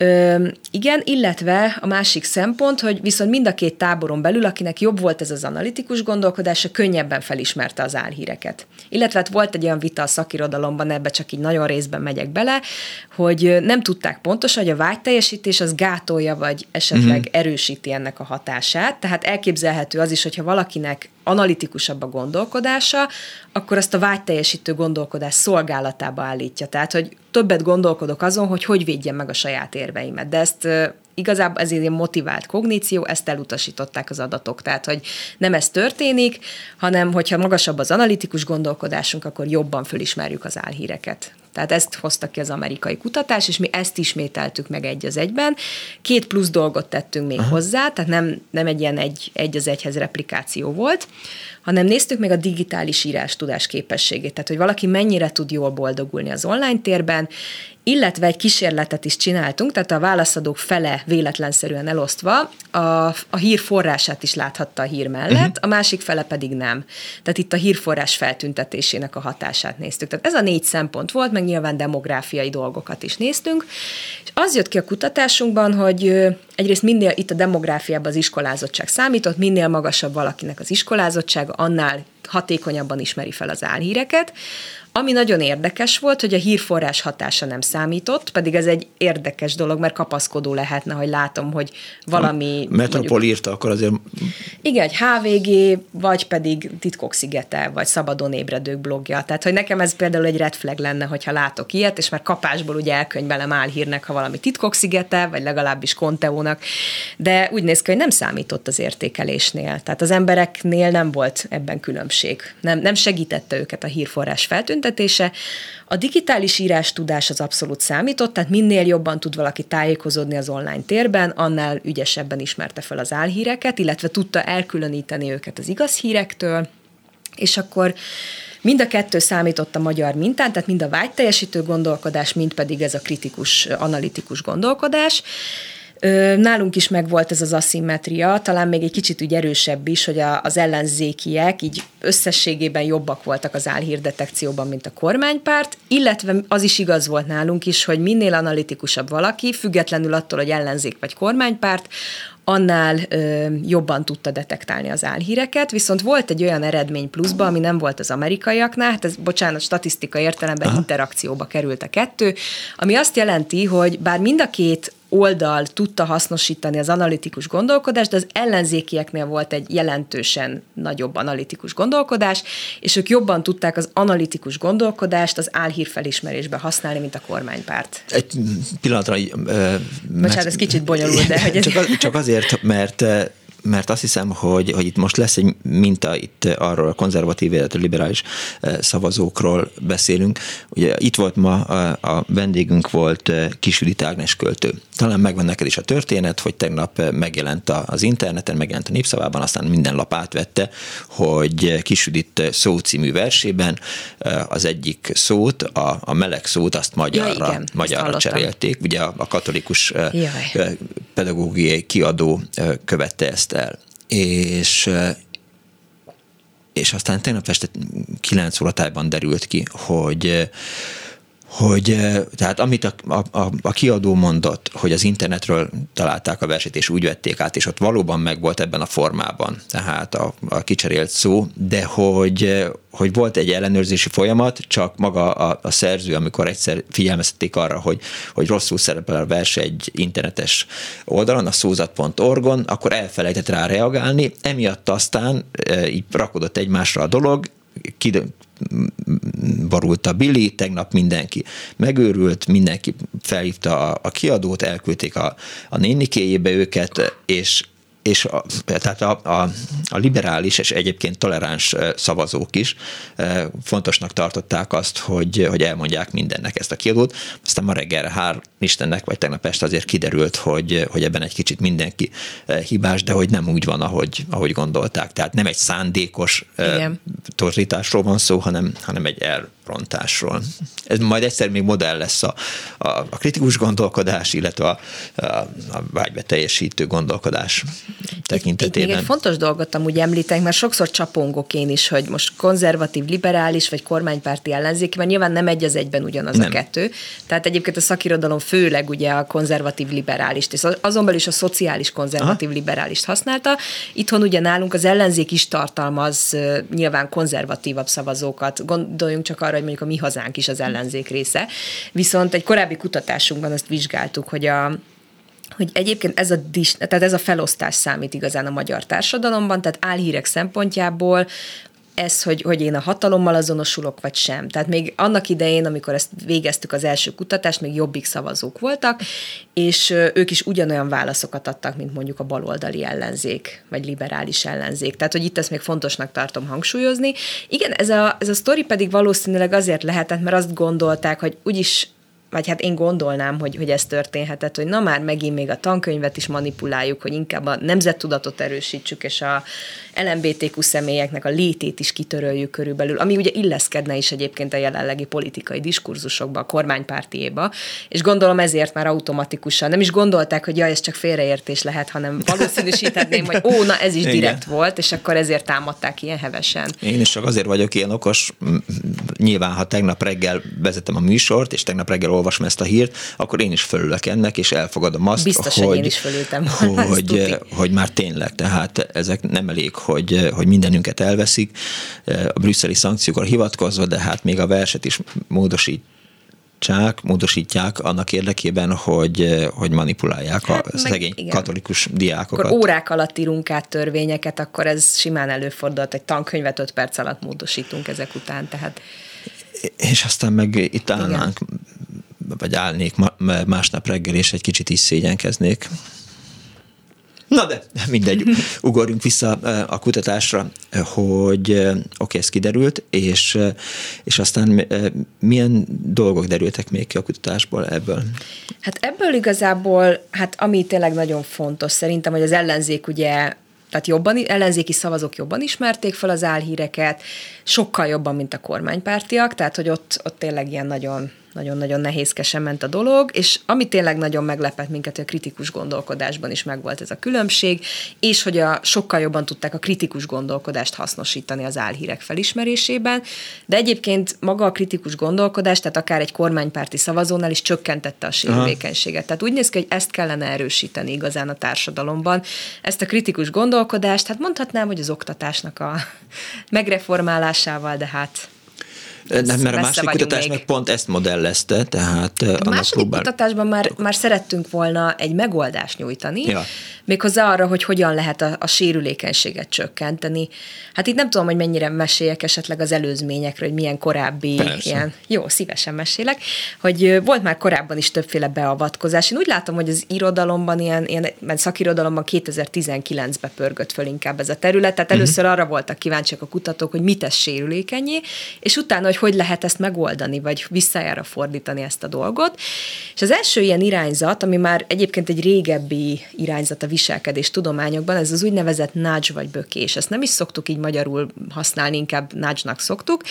S2: Ö, igen, illetve a másik szempont, hogy viszont mind a két táboron belül, akinek jobb volt ez az analitikus gondolkodása, könnyebben felismerte az álhíreket. Illetve hát volt egy olyan vita a szakirodalomban, ebbe csak így nagyon részben megyek bele, hogy nem tudták pontosan, hogy a vágyteljesítés az gátolja, vagy esetleg uh-huh. erősíti ennek a hatását. Tehát elképzelhető az is, hogyha valakinek analitikusabb a gondolkodása, akkor azt a vágyteljesítő gondolkodás szolgálatába állítja. Tehát, hogy többet gondolkodok azon, hogy hogy védjem meg a saját érveimet. De ezt igazából ez egy motivált kogníció, ezt elutasították az adatok. Tehát, hogy nem ez történik, hanem hogyha magasabb az analitikus gondolkodásunk, akkor jobban fölismerjük az álhíreket. Tehát ezt hozta ki az amerikai kutatás, és mi ezt ismételtük meg egy az egyben. Két plusz dolgot tettünk még Aha. hozzá, tehát nem, nem egy ilyen egy, egy az egyhez replikáció volt, hanem néztük meg a digitális írás tudás képességét, tehát hogy valaki mennyire tud jól boldogulni az online térben, illetve egy kísérletet is csináltunk, tehát a válaszadók fele véletlenszerűen elosztva a, a hír forrását is láthatta a hír mellett, uh-huh. a másik fele pedig nem. Tehát itt a hírforrás feltüntetésének a hatását néztük. Tehát ez a négy szempont volt, meg nyilván demográfiai dolgokat is néztünk, és az jött ki a kutatásunkban, hogy egyrészt minél itt a demográfiában az iskolázottság számított, minél magasabb valakinek az iskolázottsága, annál hatékonyabban ismeri fel az álhíreket. Ami nagyon érdekes volt, hogy a hírforrás hatása nem számított, pedig ez egy érdekes dolog, mert kapaszkodó lehetne, hogy látom, hogy valami...
S1: Metropol mondjuk, írta, akkor azért...
S2: Igen, egy HVG, vagy pedig Titkok szigete, vagy Szabadon ébredők blogja. Tehát, hogy nekem ez például egy red flag lenne, hogyha látok ilyet, és már kapásból ugye elkönyvelem álhírnek, ha valami Titkok szigete, vagy legalábbis Konteónak, de úgy néz ki, hogy nem számított az értékelésnél. Tehát az embereknél nem volt ebben különbség. Nem, nem segítette őket a hírforrás feltűnt, feltüntetése. A digitális írás tudás az abszolút számított, tehát minél jobban tud valaki tájékozódni az online térben, annál ügyesebben ismerte fel az álhíreket, illetve tudta elkülöníteni őket az igaz hírektől, és akkor Mind a kettő számított a magyar mintán, tehát mind a vágyteljesítő gondolkodás, mind pedig ez a kritikus, analitikus gondolkodás. Nálunk is megvolt ez az aszimmetria, talán még egy kicsit úgy erősebb is, hogy a, az ellenzékiek így összességében jobbak voltak az álhírdetekcióban, mint a kormánypárt, illetve az is igaz volt nálunk is, hogy minél analitikusabb valaki, függetlenül attól, hogy ellenzék vagy kormánypárt, annál ö, jobban tudta detektálni az álhíreket, viszont volt egy olyan eredmény pluszba, ami nem volt az amerikaiaknál, hát ez, bocsánat, statisztikai értelemben Aha. interakcióba került a kettő, ami azt jelenti, hogy bár mind a két oldal tudta hasznosítani az analitikus gondolkodást, de az ellenzékieknél volt egy jelentősen nagyobb analitikus gondolkodás, és ők jobban tudták az analitikus gondolkodást az álhír felismerésbe használni, mint a kormánypárt.
S1: Egy pillanatra...
S2: Bocsánat, ez kicsit bonyolult, de... Hogy ez...
S1: csak, az, csak azért, mert mert azt hiszem, hogy, hogy itt most lesz egy minta itt arról a konzervatív, illetve liberális szavazókról beszélünk. Ugye itt volt ma a, a vendégünk volt Kisülit Ágnes költő. Talán megvan neked is a történet, hogy tegnap eh, megjelent az interneten, megjelent a népszavában, aztán minden lap átvette, hogy Kisülit szó című versében az egyik szót, a, a meleg szót, azt magyarra, ja, igen, magyarra cserélték. Ugye a, a katolikus Jaj. pedagógiai kiadó követte ezt el. És és aztán tegnap este 9 óratájban derült ki, hogy hogy tehát amit a, a, a kiadó mondott, hogy az internetről találták a verset, és úgy vették át, és ott valóban megvolt ebben a formában, tehát a, a kicserélt szó, de hogy, hogy volt egy ellenőrzési folyamat, csak maga a, a szerző, amikor egyszer figyelmeztették arra, hogy, hogy rosszul szerepel a vers egy internetes oldalon, a szózat.org-on, akkor elfelejtett rá reagálni, emiatt aztán így rakodott egymásra a dolog, barult a Billy, tegnap mindenki megőrült, mindenki felhívta a, a kiadót, elküldték a, a nénikéjébe őket, és és a, tehát a, a, a liberális és egyébként toleráns szavazók is fontosnak tartották azt, hogy, hogy elmondják mindennek ezt a kiadót. Aztán ma reggel hár Istennek, vagy tegnap este azért kiderült, hogy, hogy ebben egy kicsit mindenki hibás, de hogy nem úgy van, ahogy, ahogy gondolták. Tehát nem egy szándékos Igen. torzításról van szó, hanem, hanem egy elrontásról. Ez majd egyszer még modell lesz a, a, a kritikus gondolkodás, illetve a, a, a vágybe teljesítő gondolkodás tekintetében.
S2: Itt még egy fontos dolgot amúgy említek, mert sokszor csapongok én is, hogy most konzervatív, liberális vagy kormánypárti ellenzéki, mert nyilván nem egy az egyben ugyanaz nem. a kettő. Tehát egyébként a szakirodalom főleg ugye a konzervatív liberálist, és azon belül is a szociális konzervatív Aha. liberálist használta. Itthon ugye nálunk az ellenzék is tartalmaz nyilván konzervatívabb szavazókat. Gondoljunk csak arra, hogy mondjuk a mi hazánk is az ellenzék része. Viszont egy korábbi kutatásunkban azt vizsgáltuk, hogy a hogy egyébként ez a, tehát ez a felosztás számít igazán a magyar társadalomban, tehát álhírek szempontjából ez, hogy, hogy én a hatalommal azonosulok, vagy sem. Tehát még annak idején, amikor ezt végeztük az első kutatást, még jobbik szavazók voltak, és ők is ugyanolyan válaszokat adtak, mint mondjuk a baloldali ellenzék, vagy liberális ellenzék. Tehát, hogy itt ezt még fontosnak tartom hangsúlyozni. Igen, ez a, ez a sztori pedig valószínűleg azért lehetett, mert azt gondolták, hogy úgyis vagy hát én gondolnám, hogy, hogy ez történhetett, hogy na már megint még a tankönyvet is manipuláljuk, hogy inkább a nemzettudatot erősítsük, és a LMBTQ személyeknek a létét is kitöröljük körülbelül, ami ugye illeszkedne is egyébként a jelenlegi politikai diskurzusokba, a kormánypártiéba, és gondolom ezért már automatikusan nem is gondolták, hogy ja, ez csak félreértés lehet, hanem (laughs) valószínűsíthetném, hogy ó, na ez is direkt Igen. volt, és akkor ezért támadták ilyen hevesen.
S1: Én is csak azért vagyok ilyen okos, nyilván, ha tegnap reggel vezetem a műsort, és tegnap reggel olvasom ezt a hírt, akkor én is fölülök ennek, és elfogadom azt,
S2: Biztos, hogy, hogy én is fölültem. (laughs)
S1: Hogy, hogy már tényleg, tehát ezek nem elég, hogy, hogy mindenünket elveszik, a brüsszeli szankciókra hivatkozva, de hát még a verset is módosít csak módosítják annak érdekében, hogy, hogy manipulálják hát a szegény igen. katolikus diákokat.
S2: Akkor órák alatt írunk át törvényeket, akkor ez simán előfordult, egy tankönyvet öt perc alatt módosítunk ezek után, tehát
S1: és aztán meg itt állnánk, Igen. Vagy állnék másnap reggel, és egy kicsit is szégyenkeznék. Na de, mindegy, ugorjunk vissza a kutatásra, hogy oké, okay, ez kiderült, és, és aztán milyen dolgok derültek még ki a kutatásból ebből?
S2: Hát ebből igazából, hát ami tényleg nagyon fontos, szerintem, hogy az ellenzék ugye tehát jobban, ellenzéki szavazók jobban ismerték fel az álhíreket, sokkal jobban, mint a kormánypártiak, tehát hogy ott, ott tényleg ilyen nagyon nagyon-nagyon nehézkesen ment a dolog, és ami tényleg nagyon meglepett minket, hogy a kritikus gondolkodásban is megvolt ez a különbség, és hogy a, sokkal jobban tudták a kritikus gondolkodást hasznosítani az álhírek felismerésében, de egyébként maga a kritikus gondolkodás, tehát akár egy kormánypárti szavazónál is csökkentette a sérülékenységet. Tehát úgy néz ki, hogy ezt kellene erősíteni igazán a társadalomban. Ezt a kritikus gondolkodást, hát mondhatnám, hogy az oktatásnak a (laughs) megreformálásával, de hát
S1: nem, mert a másik kutatás még. meg pont ezt modellezte, tehát
S2: a második próbál... kutatásban már, már szerettünk volna egy megoldást nyújtani, ja. méghozzá arra, hogy hogyan lehet a, a sérülékenységet csökkenteni. Hát itt nem tudom, hogy mennyire meséljek esetleg az előzményekről, hogy milyen korábbi Persze. ilyen, jó, szívesen mesélek, hogy volt már korábban is többféle beavatkozás. Én úgy látom, hogy az irodalomban, ilyen, ilyen szakirodalomban 2019-ben pörgött föl inkább ez a terület, tehát mhm. először arra voltak kíváncsiak a kutatók, hogy mit tesz sérülékenyé, és utána hogy hogy lehet ezt megoldani, vagy visszajára fordítani ezt a dolgot. És az első ilyen irányzat, ami már egyébként egy régebbi irányzat a viselkedés tudományokban, ez az úgynevezett nudge vagy bökés. Ezt nem is szoktuk így magyarul használni, inkább nudge-nak szoktuk.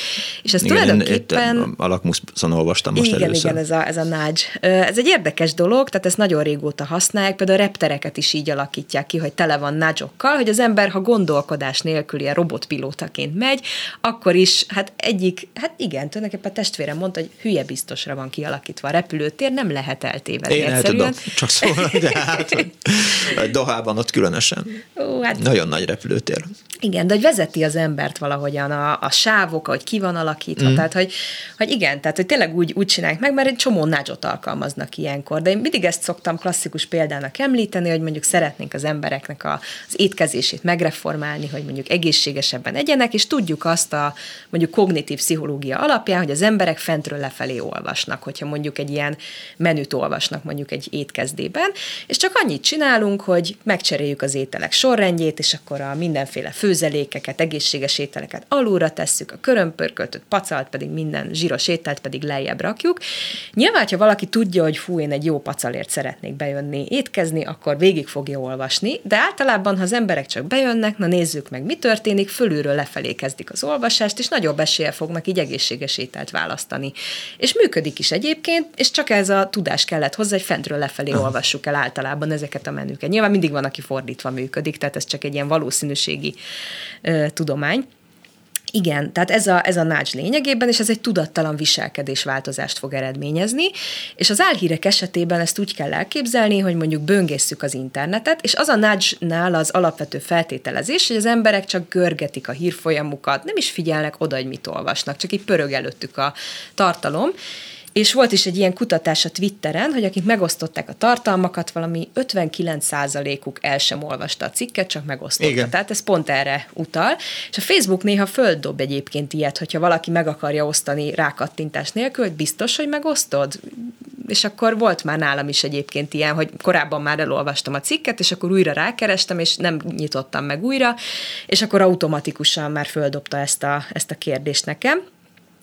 S2: És ez igen, tulajdonképpen... Én,
S1: a lakmuszon olvastam most
S2: igen,
S1: először.
S2: Igen, ez a, ez a nudge. Ez egy érdekes dolog, tehát ezt nagyon régóta használják, például a reptereket is így alakítják ki, hogy tele van nudge hogy az ember, ha gondolkodás nélkül ilyen robotpilótaként megy, akkor is, hát egyik, hát igen, tulajdonképpen a testvérem mondta, hogy hülye biztosra van kialakítva a repülőtér, nem lehet eltévedni.
S1: Én el tudom, csak szóval, de hát Dohában ott különösen. Ó, hát, Nagyon nagy repülőtér.
S2: Igen, de hogy vezeti az embert valahogyan a, a sávok, ahogy ki van alakítva, mm. tehát hogy, hogy igen, tehát hogy tényleg úgy, úgy csinálják meg, mert egy csomó nágyot alkalmaznak ilyenkor, de én mindig ezt szoktam klasszikus példának említeni, hogy mondjuk szeretnénk az embereknek a, az étkezését megreformálni, hogy mondjuk egészségesebben egyenek, és tudjuk azt a mondjuk kognitív pszichológia alapján, hogy az emberek fentről lefelé olvasnak, hogyha mondjuk egy ilyen menüt olvasnak mondjuk egy étkezdében, és csak annyit csinálunk, hogy megcseréljük az ételek sorrendjét, és akkor a mindenféle főzelékeket, egészséges ételeket alulra tesszük, a körömpörköltöt, pacalt pedig minden zsíros ételt pedig lejjebb rakjuk. Nyilván, ha valaki tudja, hogy fú, én egy jó pacalért szeretnék bejönni étkezni, akkor végig fogja olvasni, de általában, ha az emberek csak bejönnek, na nézzük meg, mi történik, fölülről lefelé kezdik az olvasást, és nagyobb esélye fognak így egészséges ételt választani. És működik is egyébként, és csak ez a tudás kellett hozzá, hogy fentről lefelé Aha. olvassuk el általában ezeket a menüket. Nyilván mindig van, aki fordítva működik, tehát ez csak egy ilyen valószínűségi ö, tudomány. Igen, tehát ez a, ez a nács lényegében, és ez egy tudattalan viselkedés változást fog eredményezni, és az álhírek esetében ezt úgy kell elképzelni, hogy mondjuk böngészük az internetet, és az a nácsnál az alapvető feltételezés, hogy az emberek csak görgetik a hírfolyamukat, nem is figyelnek oda, hogy mit olvasnak, csak így pörög előttük a tartalom, és volt is egy ilyen kutatás a Twitteren, hogy akik megosztották a tartalmakat, valami 59%-uk el sem olvasta a cikket, csak megosztotta. Igen. Tehát ez pont erre utal. És a Facebook néha földdob egyébként ilyet, hogyha valaki meg akarja osztani rákattintás nélkül, hogy biztos, hogy megosztod? És akkor volt már nálam is egyébként ilyen, hogy korábban már elolvastam a cikket, és akkor újra rákerestem, és nem nyitottam meg újra, és akkor automatikusan már földobta ezt a, ezt a kérdést nekem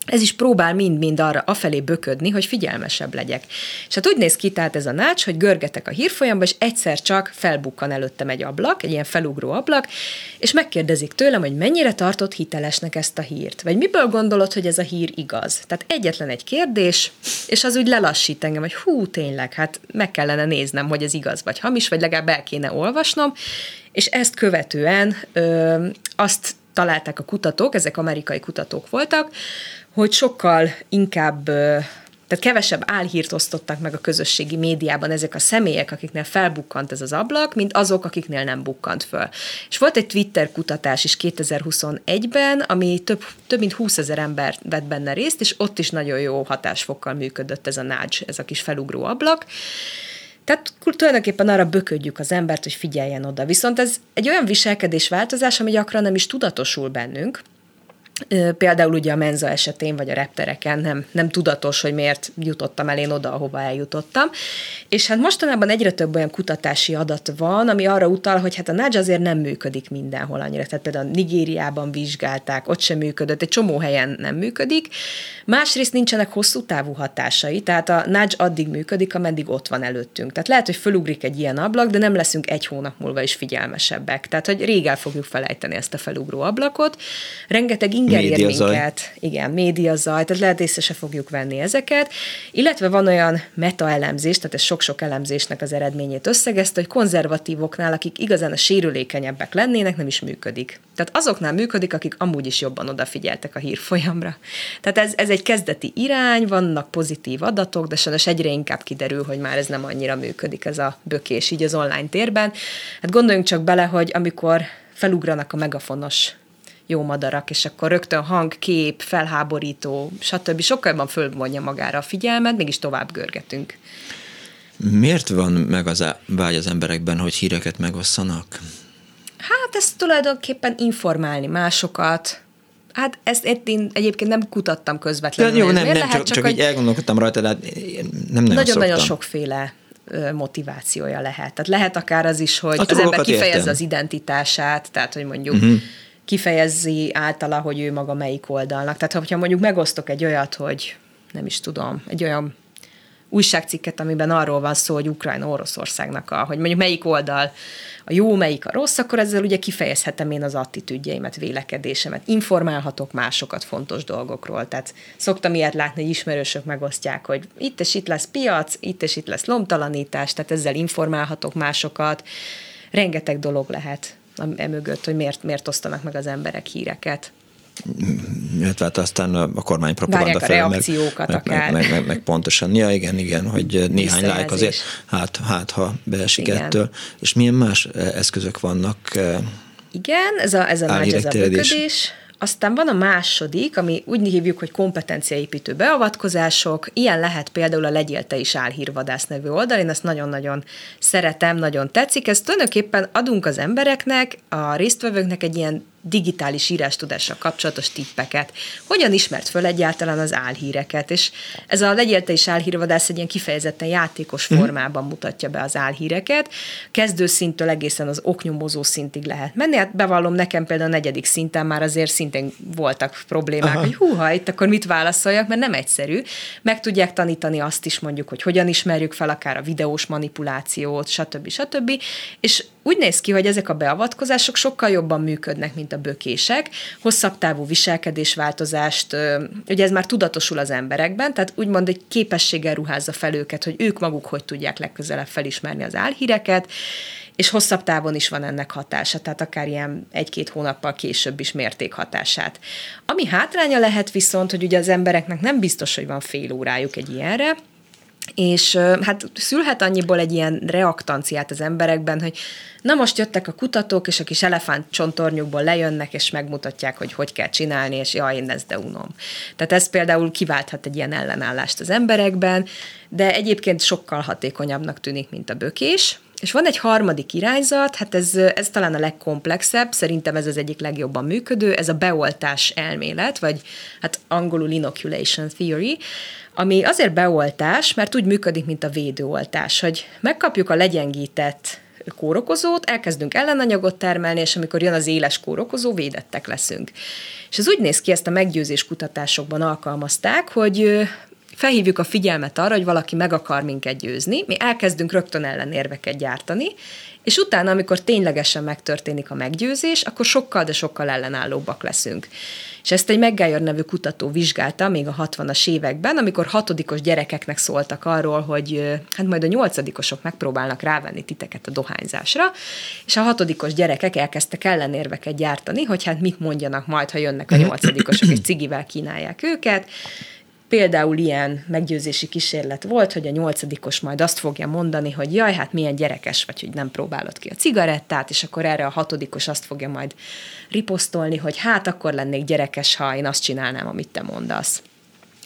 S2: ez is próbál mind-mind arra afelé böködni, hogy figyelmesebb legyek. És hát úgy néz ki tehát ez a nács, hogy görgetek a hírfolyamba, és egyszer csak felbukkan előttem egy ablak, egy ilyen felugró ablak, és megkérdezik tőlem, hogy mennyire tartott hitelesnek ezt a hírt, vagy miből gondolod, hogy ez a hír igaz. Tehát egyetlen egy kérdés, és az úgy lelassít engem, hogy hú, tényleg, hát meg kellene néznem, hogy ez igaz vagy hamis, vagy legalább el kéne olvasnom, és ezt követően ö, azt találták a kutatók, ezek amerikai kutatók voltak, hogy sokkal inkább tehát kevesebb álhírt osztottak meg a közösségi médiában ezek a személyek, akiknél felbukkant ez az ablak, mint azok, akiknél nem bukkant föl. És volt egy Twitter kutatás is 2021-ben, ami több, több mint 20 ezer ember vett benne részt, és ott is nagyon jó hatásfokkal működött ez a nudge, ez a kis felugró ablak. Tehát tulajdonképpen arra böködjük az embert, hogy figyeljen oda. Viszont ez egy olyan viselkedés változás, ami gyakran nem is tudatosul bennünk, Például ugye a menza esetén, vagy a reptereken nem, nem tudatos, hogy miért jutottam el én oda, ahova eljutottam. És hát mostanában egyre több olyan kutatási adat van, ami arra utal, hogy hát a nudge azért nem működik mindenhol annyira. Tehát például Nigériában vizsgálták, ott sem működött, egy csomó helyen nem működik. Másrészt nincsenek hosszú távú hatásai, tehát a nudge addig működik, ameddig ott van előttünk. Tehát lehet, hogy fölugrik egy ilyen ablak, de nem leszünk egy hónap múlva is figyelmesebbek. Tehát, hogy rég el fogjuk felejteni ezt a felugró ablakot. Rengeteg inger ér minket. Igen, médiazaj, tehát lehet észre se fogjuk venni ezeket. Illetve van olyan metaelemzés, tehát ez sok-sok elemzésnek az eredményét összegezte, hogy konzervatívoknál, akik igazán a sérülékenyebbek lennének, nem is működik. Tehát azoknál működik, akik amúgy is jobban odafigyeltek a hírfolyamra. Tehát ez, ez egy kezdeti irány, vannak pozitív adatok, de sajnos egyre inkább kiderül, hogy már ez nem annyira működik ez a bökés így az online térben. Hát gondoljunk csak bele, hogy amikor felugranak a megafonos jó madarak, és akkor rögtön hang, kép, felháborító, stb. sokkal jobban fölvonja magára a figyelmet, mégis tovább görgetünk.
S1: Miért van meg az vágy az emberekben, hogy híreket megosszanak?
S2: Hát ez tulajdonképpen informálni másokat, Hát ezt én egyébként nem kutattam közvetlenül.
S1: De jó, nem, nem, lehet, csak, csak, csak így elgondolkodtam rajta, de hát nem
S2: Nagyon-nagyon sokféle motivációja lehet. Tehát lehet akár az is, hogy az ember kifejezze értem. az identitását, tehát hogy mondjuk uh-huh kifejezi általa, hogy ő maga melyik oldalnak. Tehát, hogyha mondjuk megosztok egy olyat, hogy nem is tudom, egy olyan újságcikket, amiben arról van szó, hogy Ukrajna Oroszországnak a, hogy mondjuk melyik oldal a jó, melyik a rossz, akkor ezzel ugye kifejezhetem én az attitűdjeimet, vélekedésemet, informálhatok másokat fontos dolgokról. Tehát szoktam ilyet látni, hogy ismerősök megosztják, hogy itt és itt lesz piac, itt és itt lesz lomtalanítás, tehát ezzel informálhatok másokat. Rengeteg dolog lehet emögött, hogy miért, miért osztanak meg az emberek híreket
S1: illetve hát aztán a kormány propaganda
S2: fel, a reakciókat
S1: meg,
S2: akár.
S1: Meg, meg, meg, meg, pontosan. Ja, igen, igen, hogy néhány lájk azért, hát, hát ha beesik igen. ettől. És milyen más eszközök vannak?
S2: Igen, ez a, ez a nagy, ez a böködés. Aztán van a második, ami úgy hívjuk, hogy kompetenciaépítő beavatkozások. Ilyen lehet például a Legyél is álhírvadász nevű oldal. Én ezt nagyon-nagyon szeretem, nagyon tetszik. Ezt tulajdonképpen adunk az embereknek, a résztvevőknek egy ilyen digitális írástudással kapcsolatos tippeket. Hogyan ismert föl egyáltalán az álhíreket? És ez a legyél te is álhírvadász egy ilyen kifejezetten játékos mhm. formában mutatja be az álhíreket. Kezdőszintől egészen az oknyomozó szintig lehet menni. Hát bevallom, nekem például a negyedik szinten már azért szintén voltak problémák, Aha. hogy húha, itt akkor mit válaszoljak, mert nem egyszerű. Meg tudják tanítani azt is mondjuk, hogy hogyan ismerjük fel akár a videós manipulációt, stb. stb. És úgy néz ki, hogy ezek a beavatkozások sokkal jobban működnek, mint a bökések. Hosszabb távú viselkedésváltozást, ugye ez már tudatosul az emberekben, tehát úgymond egy képességgel ruházza fel őket, hogy ők maguk hogy tudják legközelebb felismerni az álhíreket, és hosszabb távon is van ennek hatása, tehát akár ilyen egy-két hónappal később is mérték hatását. Ami hátránya lehet viszont, hogy ugye az embereknek nem biztos, hogy van fél órájuk egy ilyenre, és hát szülhet annyiból egy ilyen reaktanciát az emberekben, hogy na most jöttek a kutatók, és a kis elefánt csontornyukból lejönnek, és megmutatják, hogy hogy kell csinálni, és jaj, én ezt de unom. Tehát ez például kiválthat egy ilyen ellenállást az emberekben, de egyébként sokkal hatékonyabbnak tűnik, mint a bökés. És van egy harmadik irányzat, hát ez, ez talán a legkomplexebb, szerintem ez az egyik legjobban működő, ez a beoltás elmélet, vagy hát angolul inoculation theory, ami azért beoltás, mert úgy működik, mint a védőoltás, hogy megkapjuk a legyengített kórokozót, elkezdünk ellenanyagot termelni, és amikor jön az éles kórokozó, védettek leszünk. És ez úgy néz ki, ezt a meggyőzés kutatásokban alkalmazták, hogy felhívjuk a figyelmet arra, hogy valaki meg akar minket győzni, mi elkezdünk rögtön ellenérveket gyártani, és utána, amikor ténylegesen megtörténik a meggyőzés, akkor sokkal, de sokkal ellenállóbbak leszünk. És ezt egy McGuire nevű kutató vizsgálta még a 60-as években, amikor hatodikos gyerekeknek szóltak arról, hogy hát majd a nyolcadikosok megpróbálnak rávenni titeket a dohányzásra, és a hatodikos gyerekek elkezdtek ellenérveket gyártani, hogy hát mit mondjanak majd, ha jönnek a nyolcadikosok, és cigivel kínálják őket, Például ilyen meggyőzési kísérlet volt, hogy a nyolcadikos majd azt fogja mondani, hogy jaj, hát milyen gyerekes vagy, hogy nem próbálod ki a cigarettát, és akkor erre a hatodikos azt fogja majd riposztolni, hogy hát akkor lennék gyerekes, ha én azt csinálnám, amit te mondasz.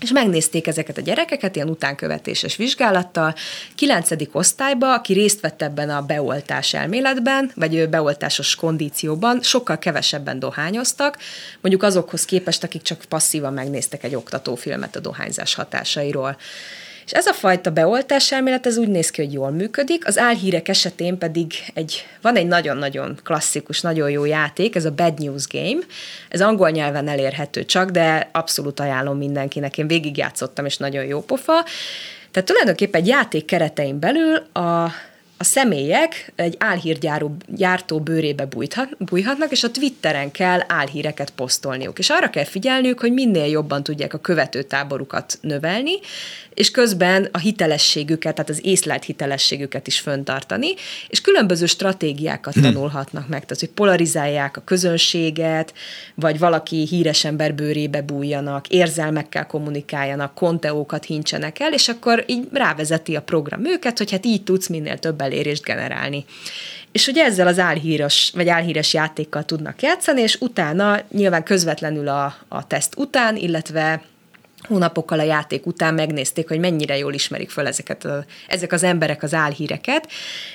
S2: És megnézték ezeket a gyerekeket ilyen utánkövetéses vizsgálattal. Kilencedik osztályba, aki részt vett ebben a beoltás elméletben, vagy beoltásos kondícióban, sokkal kevesebben dohányoztak, mondjuk azokhoz képest, akik csak passzívan megnéztek egy oktatófilmet a dohányzás hatásairól. És ez a fajta beoltás elmélet, ez úgy néz ki, hogy jól működik, az álhírek esetén pedig egy, van egy nagyon-nagyon klasszikus, nagyon jó játék, ez a Bad News Game, ez angol nyelven elérhető csak, de abszolút ajánlom mindenkinek, én végigjátszottam, és nagyon jó pofa. Tehát tulajdonképpen egy játék keretein belül a a személyek egy álhírgyáró gyártó bőrébe bújhat, bújhatnak, és a Twitteren kell álhíreket posztolniuk. És arra kell figyelniük, hogy minél jobban tudják a követőtáborukat növelni, és közben a hitelességüket, tehát az észlelt hitelességüket is föntartani, és különböző stratégiákat hmm. tanulhatnak meg, tehát hogy polarizálják a közönséget, vagy valaki híres ember bőrébe bújjanak, érzelmekkel kommunikáljanak, konteókat hincsenek el, és akkor így rávezeti a program őket, hogy hát így tudsz minél több elérést generálni. És ugye ezzel az álhíres, vagy álhíres játékkal tudnak játszani, és utána nyilván közvetlenül a, a teszt után, illetve hónapokkal a játék után megnézték, hogy mennyire jól ismerik föl ezeket a, ezek az emberek az álhíreket,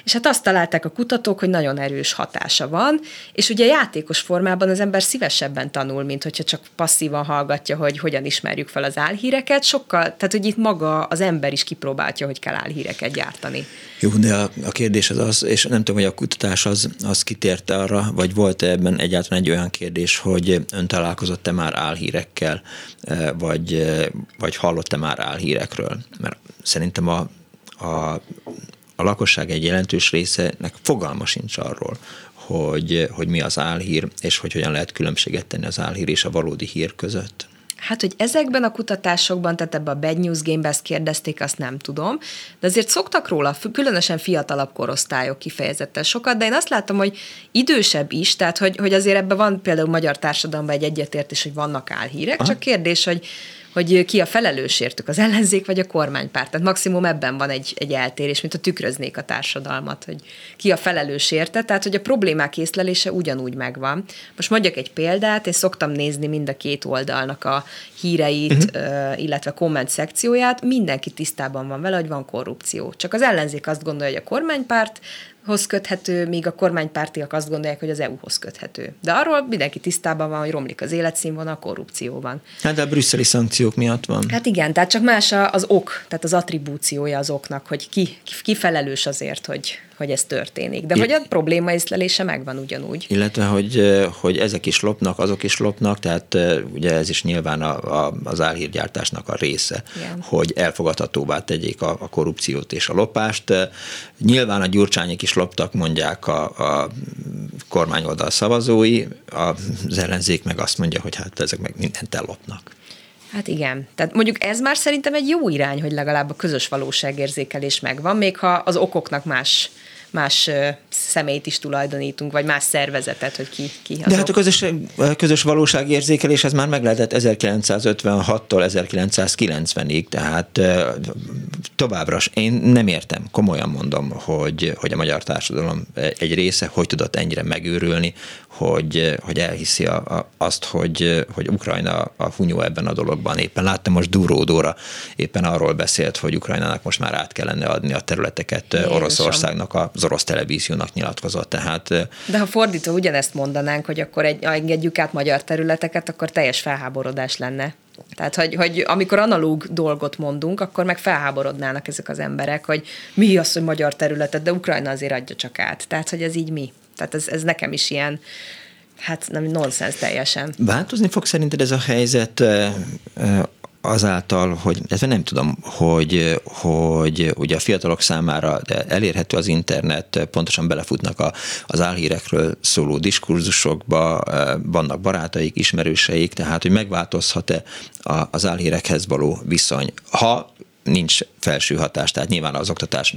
S2: és hát azt találták a kutatók, hogy nagyon erős hatása van, és ugye játékos formában az ember szívesebben tanul, mint hogyha csak passzívan hallgatja, hogy hogyan ismerjük fel az álhíreket, sokkal, tehát hogy itt maga az ember is kipróbálja, hogy kell álhíreket gyártani.
S1: Jó, de a, a kérdés az az, és nem tudom, hogy a kutatás az, az kitérte arra, vagy volt -e ebben egyáltalán egy olyan kérdés, hogy ön találkozott-e már álhírekkel, eh, vagy, eh, vagy hallott-e már álhírekről? Mert szerintem a, a, a lakosság egy jelentős részenek fogalma sincs arról, hogy, hogy mi az álhír, és hogy hogyan lehet különbséget tenni az álhír és a valódi hír között.
S2: Hát, hogy ezekben a kutatásokban, tehát ebben a Bad News Game-ben ezt kérdezték, azt nem tudom, de azért szoktak róla, különösen fiatalabb korosztályok kifejezetten sokat, de én azt látom, hogy idősebb is, tehát hogy, hogy azért ebben van például magyar társadalomban egy egyetértés, hogy vannak álhírek, Aha. csak kérdés, hogy hogy ki a felelős értük, az ellenzék vagy a kormánypárt. Tehát maximum ebben van egy, egy eltérés, mint a tükröznék a társadalmat, hogy ki a felelős érte, tehát hogy a problémák észlelése ugyanúgy megvan. Most mondjak egy példát, én szoktam nézni mind a két oldalnak a híreit, uh-huh. illetve komment szekcióját, mindenki tisztában van vele, hogy van korrupció. Csak az ellenzék azt gondolja, hogy a kormánypárt hoz köthető, míg a kormánypártiak azt gondolják, hogy az EU-hoz köthető. De arról mindenki tisztában van, hogy romlik az életszínvonal a korrupcióban.
S1: Hát de a brüsszeli szankciók miatt van.
S2: Hát igen, tehát csak más az ok, tehát az attribúciója az oknak, hogy ki, ki felelős azért, hogy, hogy ez történik. De I- hogy a probléma észlelése megvan ugyanúgy.
S1: Illetve, hogy, hogy ezek is lopnak, azok is lopnak, tehát ugye ez is nyilván a, a, az álhírgyártásnak a része, Igen. hogy elfogadhatóvá tegyék a, a korrupciót és a lopást. Nyilván a gyurcsányok is loptak, mondják a, a kormányoldal szavazói, az ellenzék meg azt mondja, hogy hát ezek meg mindent ellopnak.
S2: Hát igen. Tehát mondjuk ez már szerintem egy jó irány, hogy legalább a közös valóságérzékelés megvan, még ha az okoknak más más szemét is tulajdonítunk, vagy más szervezetet, hogy ki, ki
S1: azok. De hát a közös, közös valóságérzékelés ez már meglehetett 1956-tól 1990-ig, tehát továbbra én nem értem, komolyan mondom, hogy, hogy a magyar társadalom egy része hogy tudott ennyire megőrülni, hogy, hogy elhiszi a, a, azt, hogy, hogy Ukrajna a hunyó ebben a dologban. Éppen láttam most Duródóra, éppen arról beszélt, hogy Ukrajnának most már át kellene adni a területeket Jézusom. Oroszországnak, az orosz televíziónak nyilatkozott. Tehát,
S2: De ha fordítva ugyanezt mondanánk, hogy akkor egy, engedjük át magyar területeket, akkor teljes felháborodás lenne. Tehát, hogy, hogy amikor analóg dolgot mondunk, akkor meg felháborodnának ezek az emberek, hogy mi az, hogy magyar területet, de Ukrajna azért adja csak át. Tehát, hogy ez így mi. Tehát ez, ez nekem is ilyen, hát nem nonsens teljesen.
S1: Változni fog szerinted ez a helyzet azáltal, hogy ez nem tudom, hogy, hogy ugye a fiatalok számára elérhető az internet, pontosan belefutnak a, az álhírekről szóló diskurzusokba, vannak barátaik, ismerőseik, tehát hogy megváltozhat-e az álhírekhez való viszony. Ha nincs felső hatás, tehát nyilván az oktatás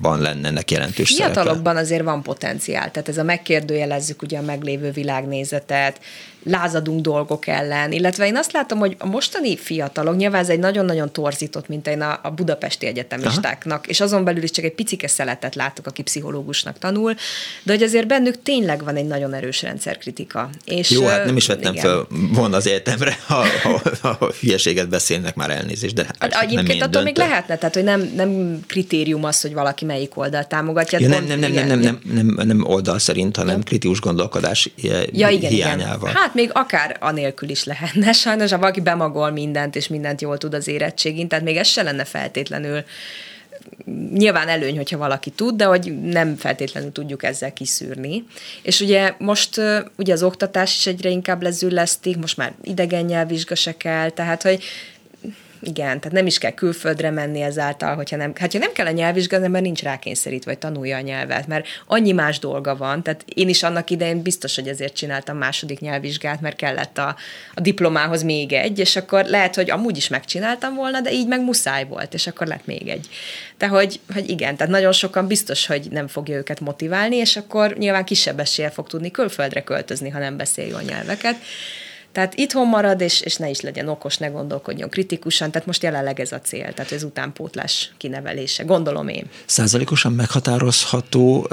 S1: ban lenne ennek jelentős
S2: Fiatalokban
S1: szerepe.
S2: azért van potenciál, tehát ez a megkérdőjelezzük ugye a meglévő világnézetet, lázadunk dolgok ellen. Illetve én azt látom, hogy a mostani fiatalok, nyilván ez egy nagyon-nagyon torzított, mint én a, a budapesti egyetemistáknak, Aha. és azon belül is csak egy picike szeletet látok, aki pszichológusnak tanul, de hogy azért bennük tényleg van egy nagyon erős rendszerkritika. És,
S1: Jó, hát nem is vettem igen. fel volna az egyetemre, ha, (laughs) ha, ha, ha hülyeséget beszélnek már elnézést, de hát,
S2: hát Egyébként attól döntő. még lehetne, tehát hogy nem, nem kritérium az, hogy valaki melyik oldalt támogatja.
S1: Hát ja, nem, nem, nem, igen, nem, nem, nem, nem, nem oldal szerint, hanem ja. kritikus gondolkodás ja, igen, hiányával.
S2: Igen. Hát még akár anélkül is lehetne. (laughs) Sajnos, ha valaki bemagol mindent, és mindent jól tud az érettségén, tehát még ez se lenne feltétlenül nyilván előny, hogyha valaki tud, de hogy nem feltétlenül tudjuk ezzel kiszűrni. És ugye most ugye az oktatás is egyre inkább lezüllesztik, most már idegen nyelvvizsga se kell, tehát hogy igen, tehát nem is kell külföldre menni ezáltal, hogyha nem, hát ha nem kell a nyelvvizsgálni, mert nincs rákényszerítve, vagy tanulja a nyelvet, mert annyi más dolga van. Tehát én is annak idején biztos, hogy ezért csináltam második nyelvvizsgát, mert kellett a, a diplomához még egy, és akkor lehet, hogy amúgy is megcsináltam volna, de így meg muszáj volt, és akkor lett még egy. Tehát, hogy, hogy igen, tehát nagyon sokan biztos, hogy nem fogja őket motiválni, és akkor nyilván kisebb eséllyel fog tudni külföldre költözni, ha nem beszél a nyelveket. Tehát itthon marad, és, és ne is legyen okos, ne gondolkodjon kritikusan, tehát most jelenleg ez a cél, tehát ez utánpótlás kinevelése, gondolom én.
S1: Százalékosan meghatározható,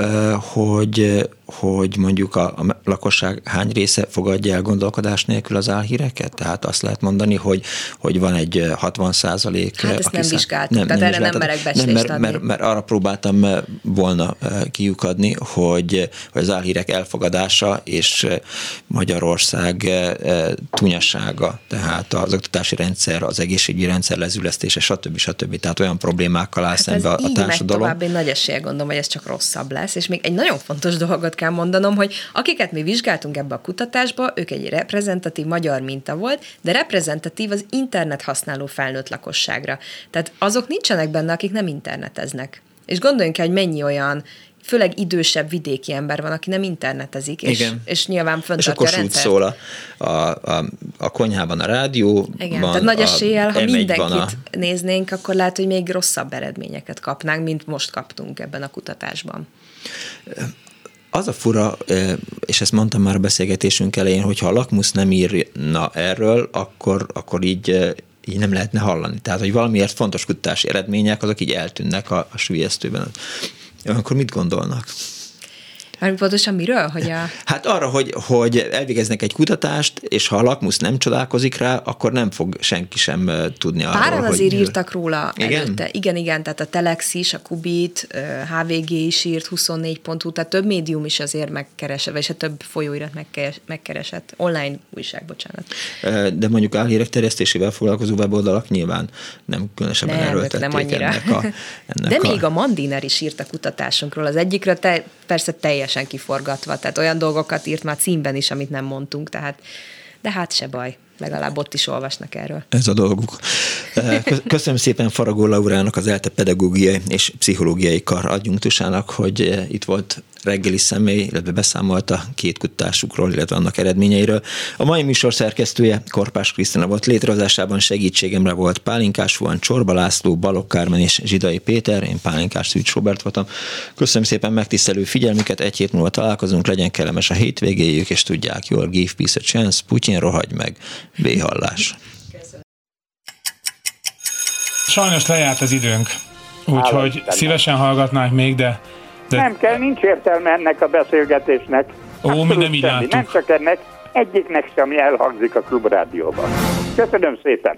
S1: hogy, hogy mondjuk a, a lakosság hány része fogadja el gondolkodás nélkül az álhíreket? Tehát azt lehet mondani, hogy, hogy van egy 60 százalék.
S2: Hát ezt nem vizsgáltuk, nem, tehát nem erre nem merek becslést nem, mert,
S1: adni. Mert, mert arra próbáltam volna kiukadni, hogy, hogy az álhírek elfogadása és Magyarország tunyassága, tehát az oktatási rendszer, az egészségügyi rendszer lezülesztése, stb. stb. Tehát olyan problémákkal áll hát szembe a, a társadalom.
S2: tovább, én nagy esélye gondolom, hogy ez csak rosszabb lesz. És még egy nagyon fontos dolgot kell mondanom, hogy akiket mi vizsgáltunk ebbe a kutatásba, ők egy reprezentatív magyar minta volt, de reprezentatív az internet használó felnőtt lakosságra. Tehát azok nincsenek benne, akik nem interneteznek. És gondoljunk el, hogy mennyi olyan főleg idősebb vidéki ember van, aki nem internetezik, és, Igen. és nyilván föntartja
S1: és a szól a, a, a, a konyhában a rádió.
S2: Igen, van, tehát nagy eséllyel, ha mindenkit a... néznénk, akkor lehet, hogy még rosszabb eredményeket kapnánk, mint most kaptunk ebben a kutatásban.
S1: Az a fura, és ezt mondtam már a beszélgetésünk elején, hogyha a lakmusz nem írna erről, akkor, akkor így így nem lehetne hallani. Tehát, hogy valamiért fontos kutatási eredmények, azok így eltűnnek a, a sülyeztőben. Akkor mit gondolnak?
S2: Már pontosan miről? Hogy a...
S1: Hát arra, hogy, hogy elvégeznek egy kutatást, és ha a lakmusz nem csodálkozik rá, akkor nem fog senki sem tudni arról,
S2: Páran azért hogy... írtak róla igen? előtte. Igen, igen, tehát a Telex is, a Kubit, HVG is írt, 24 pontú, tehát több médium is azért megkeresett, vagy a több folyóirat megkeresett. Online újság, bocsánat.
S1: De mondjuk álhírek terjesztésével foglalkozó weboldalak nyilván nem különösebben nem, erőltették nem annyira. ennek a... Ennek
S2: De a... még a Mandiner is írt a kutatásunkról. Az egyikről te, persze teljes teljesen kiforgatva, tehát olyan dolgokat írt már címben is, amit nem mondtunk, tehát de hát se baj, legalább ott is olvasnak erről.
S1: Ez a dolguk. Köszönöm szépen Faragó Laurának, az ELTE pedagógiai és pszichológiai kar adjunktusának, hogy itt volt reggeli személy, illetve beszámolt a két kutatásukról, illetve annak eredményeiről. A mai műsor szerkesztője Korpás Krisztina volt létrehozásában segítségemre volt Pálinkás Fuan, Csorba László, Balok Kármen és Zsidai Péter, én Pálinkás Szűcs Robert voltam. Köszönöm szépen megtisztelő figyelmüket, egy hét múlva találkozunk, legyen kellemes a hétvégéjük, és tudják jól, give peace a chance, Putyin rohagy meg, béhallás.
S3: Sajnos lejárt az időnk, úgyhogy szívesen hallgatnánk még, de
S4: de... Nem kell, nincs értelme ennek a beszélgetésnek.
S3: Ó, mi nem így
S4: Nem csak ennek, egyiknek sem elhangzik a klubrádióban. Köszönöm szépen!